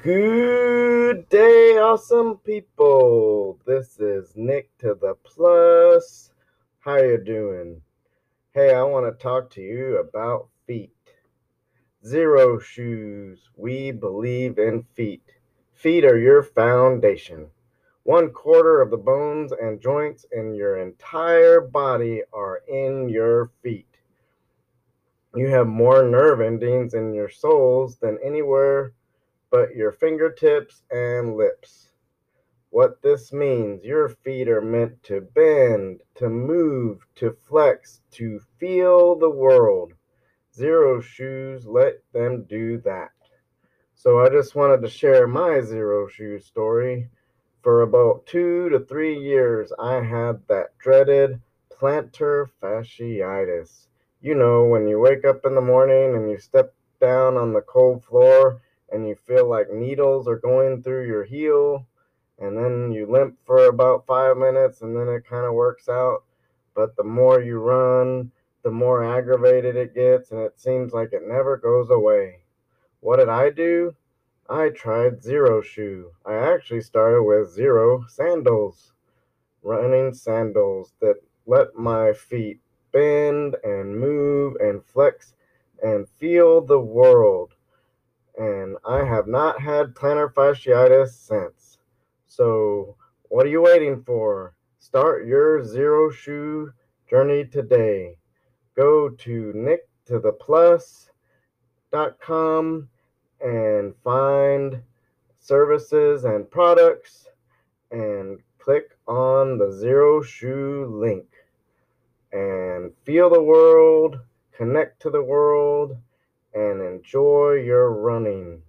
Good day, awesome people. This is Nick to the Plus. How are you doing? Hey, I want to talk to you about feet. Xero shoes. We believe in feet. Feet are your foundation. One quarter of the bones and joints in your entire body are in your feet. You have more nerve endings in your soles than anywhere but your fingertips and lips. What this means, your feet are meant to bend, to move, to flex, to feel the world. Xero shoes let them do that. So I just wanted to share my Xero shoe story. For about two to three years, I had that dreaded plantar fasciitis. You know, when you wake up in the morning and you step down on the cold floor and you feel like needles are going through your heel and then you limp for about five minutes and then it kind of works out. But the more you run the more aggravated it gets and it seems like it never goes away. What did i do? I tried Xero shoe. I actually started with Xero sandals running sandals that let my feet bend and move and flex and feel the world and I have not had plantar fasciitis since. So, what are you waiting for? Start your Xero shoe journey today. Go to nicktotheplus.com and find services and products and click on the Xero shoe link and feel the world, connect to the world enjoy your running.